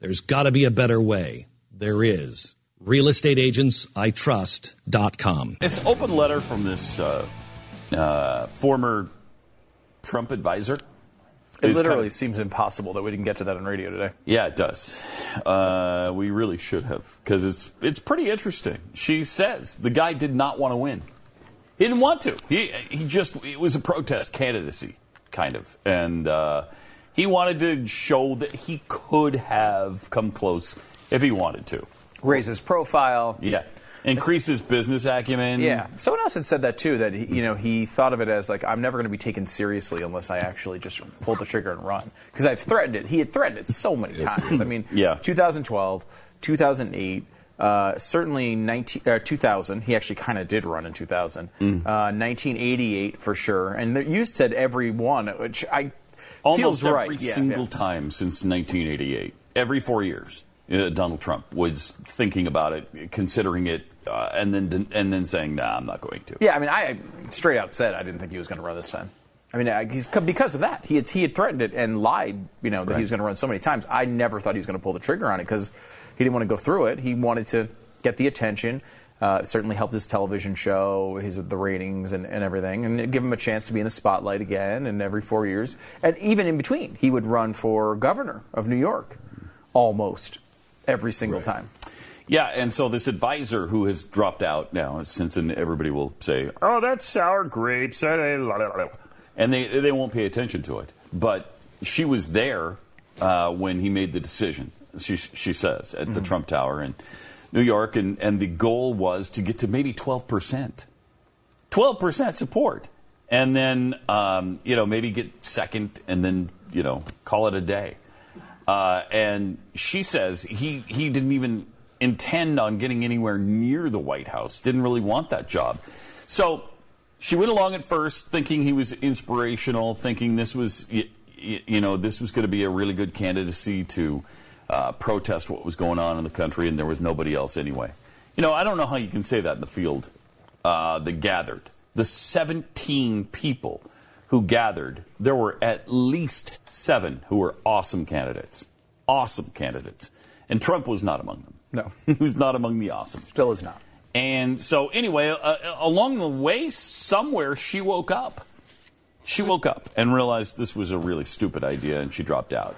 There's got to be a better way. There is. RealestateAgentsITrust.com. This open letter from this uh, uh, former Trump advisor. It literally kind of, seems impossible that we didn't get to that on radio today. Yeah, it does. Uh, we really should have because it's it's pretty interesting. She says the guy did not want to win. He didn't want to. He he just it was a protest candidacy kind of, and uh, he wanted to show that he could have come close if he wanted to. Raise his profile. Yeah Increase his business acumen. Yeah, someone else had said that too. That he, you know he thought of it as like I'm never going to be taken seriously unless I actually just pull the trigger and run because I've threatened it. He had threatened it so many times. I mean, yeah. 2012, 2008. Uh, certainly 19, uh, 2000, he actually kind of did run in 2000. Mm. Uh, 1988 for sure. And there, you said every one, which I almost every right. single yeah. time since 1988, every four years. Uh, Donald Trump was thinking about it, considering it, uh, and then and then saying, "Nah, I'm not going to." Yeah, I mean, I straight out said I didn't think he was going to run this time. I mean, he's because of that. He had, he had threatened it and lied, you know, that right. he was going to run so many times. I never thought he was going to pull the trigger on it because he didn't want to go through it. He wanted to get the attention. Uh, certainly helped his television show, his the ratings and, and everything, and give him a chance to be in the spotlight again. And every four years, and even in between, he would run for governor of New York, almost every single right. time. Yeah, and so this advisor who has dropped out now, since and everybody will say, "Oh, that's sour grapes," and they they won't pay attention to it. But she was there uh, when he made the decision. She she says at mm-hmm. the Trump Tower in New York, and and the goal was to get to maybe twelve percent, twelve percent support, and then um, you know maybe get second, and then you know call it a day. Uh, and she says he, he didn't even intend on getting anywhere near the White House, didn't really want that job. So she went along at first thinking he was inspirational, thinking this was, you, you know, this was going to be a really good candidacy to uh, protest what was going on in the country, and there was nobody else anyway. You know, I don't know how you can say that in the field uh, that gathered. The 17 people who gathered, there were at least seven who were awesome candidates. Awesome candidates. And Trump was not among them. No. he was not among the awesome. Still is not. And so, anyway, uh, uh, along the way, somewhere she woke up. She woke up and realized this was a really stupid idea, and she dropped out.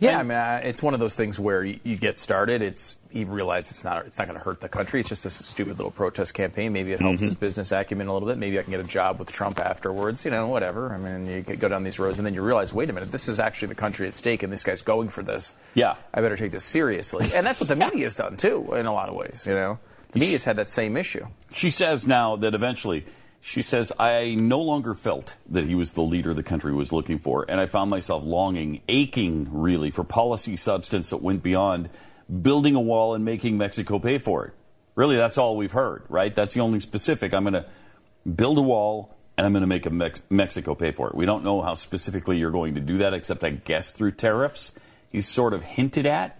Yeah, I mean, uh, it's one of those things where you, you, get started. It's he realizes it's not it's not going to hurt the country. It's just a stupid little protest campaign. Maybe it helps mm-hmm. his business acumen a little bit. Maybe I can get a job with Trump afterwards. You know, whatever. I mean, you go down these roads, and then you realize, wait a minute, this is actually the country at stake, and this guy's going for this. Yeah, I better take this seriously. And that's what the yes. media's done too, in a lot of ways. You know, the media's had that same issue. She says now that eventually she says, I no longer felt that he was the leader the country was looking for, and I found myself longing, aching really, for policy substance that went beyond building a wall and making Mexico pay for it. Really, that's all we've heard, right? That's the only specific. I'm going to build a wall and I'm going to make Mex- Mexico pay for it. We don't know how specifically you're going to do that, except I guess through tariffs. He's sort of hinted at.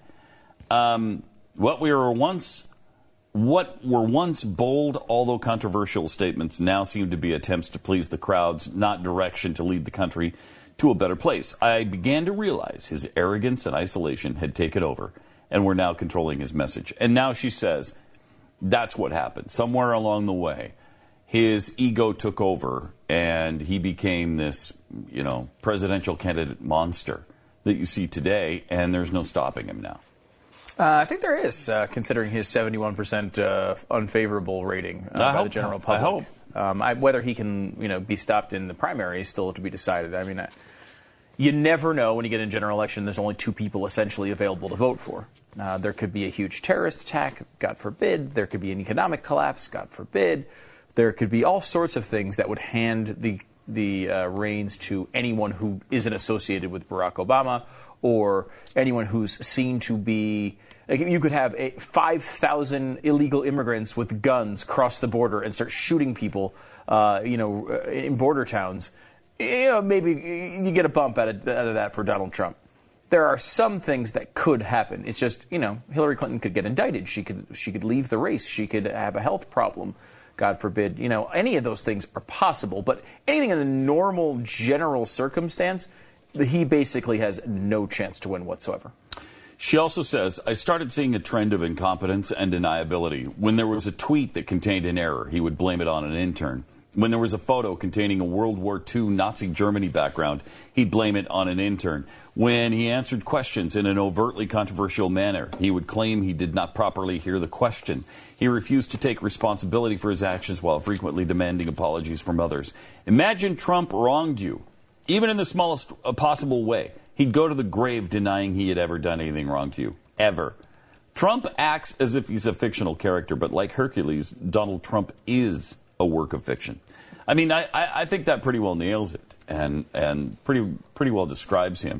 Um, what we were once what were once bold, although controversial statements now seem to be attempts to please the crowds, not direction to lead the country to a better place. I began to realize his arrogance and isolation had taken over and were now controlling his message. And now she says, that's what happened. Somewhere along the way, his ego took over and he became this, you know, presidential candidate monster that you see today, and there's no stopping him now. Uh, I think there is, uh, considering his 71% uh, unfavorable rating uh, by hope, the general public. I hope. Um, I, whether he can, you know, be stopped in the primary is still to be decided. I mean, I, you never know when you get in a general election. There's only two people essentially available to vote for. Uh, there could be a huge terrorist attack, God forbid. There could be an economic collapse, God forbid. There could be all sorts of things that would hand the the uh, reins to anyone who isn't associated with Barack Obama or anyone who's seen to be. Like you could have 5,000 illegal immigrants with guns cross the border and start shooting people, uh, you know, in border towns. You know, maybe you get a bump out of, out of that for Donald Trump there are some things that could happen. It's just, you know, Hillary Clinton could get indicted. She could she could leave the race. She could have a health problem. God forbid, you know, any of those things are possible. But anything in the normal general circumstance, he basically has no chance to win whatsoever. She also says, I started seeing a trend of incompetence and deniability. When there was a tweet that contained an error, he would blame it on an intern. When there was a photo containing a World War II Nazi Germany background, he'd blame it on an intern. When he answered questions in an overtly controversial manner, he would claim he did not properly hear the question. He refused to take responsibility for his actions while frequently demanding apologies from others. Imagine Trump wronged you, even in the smallest possible way. He'd go to the grave denying he had ever done anything wrong to you. Ever. Trump acts as if he's a fictional character, but like Hercules, Donald Trump is a work of fiction. I mean, I, I think that pretty well nails it and, and pretty, pretty well describes him.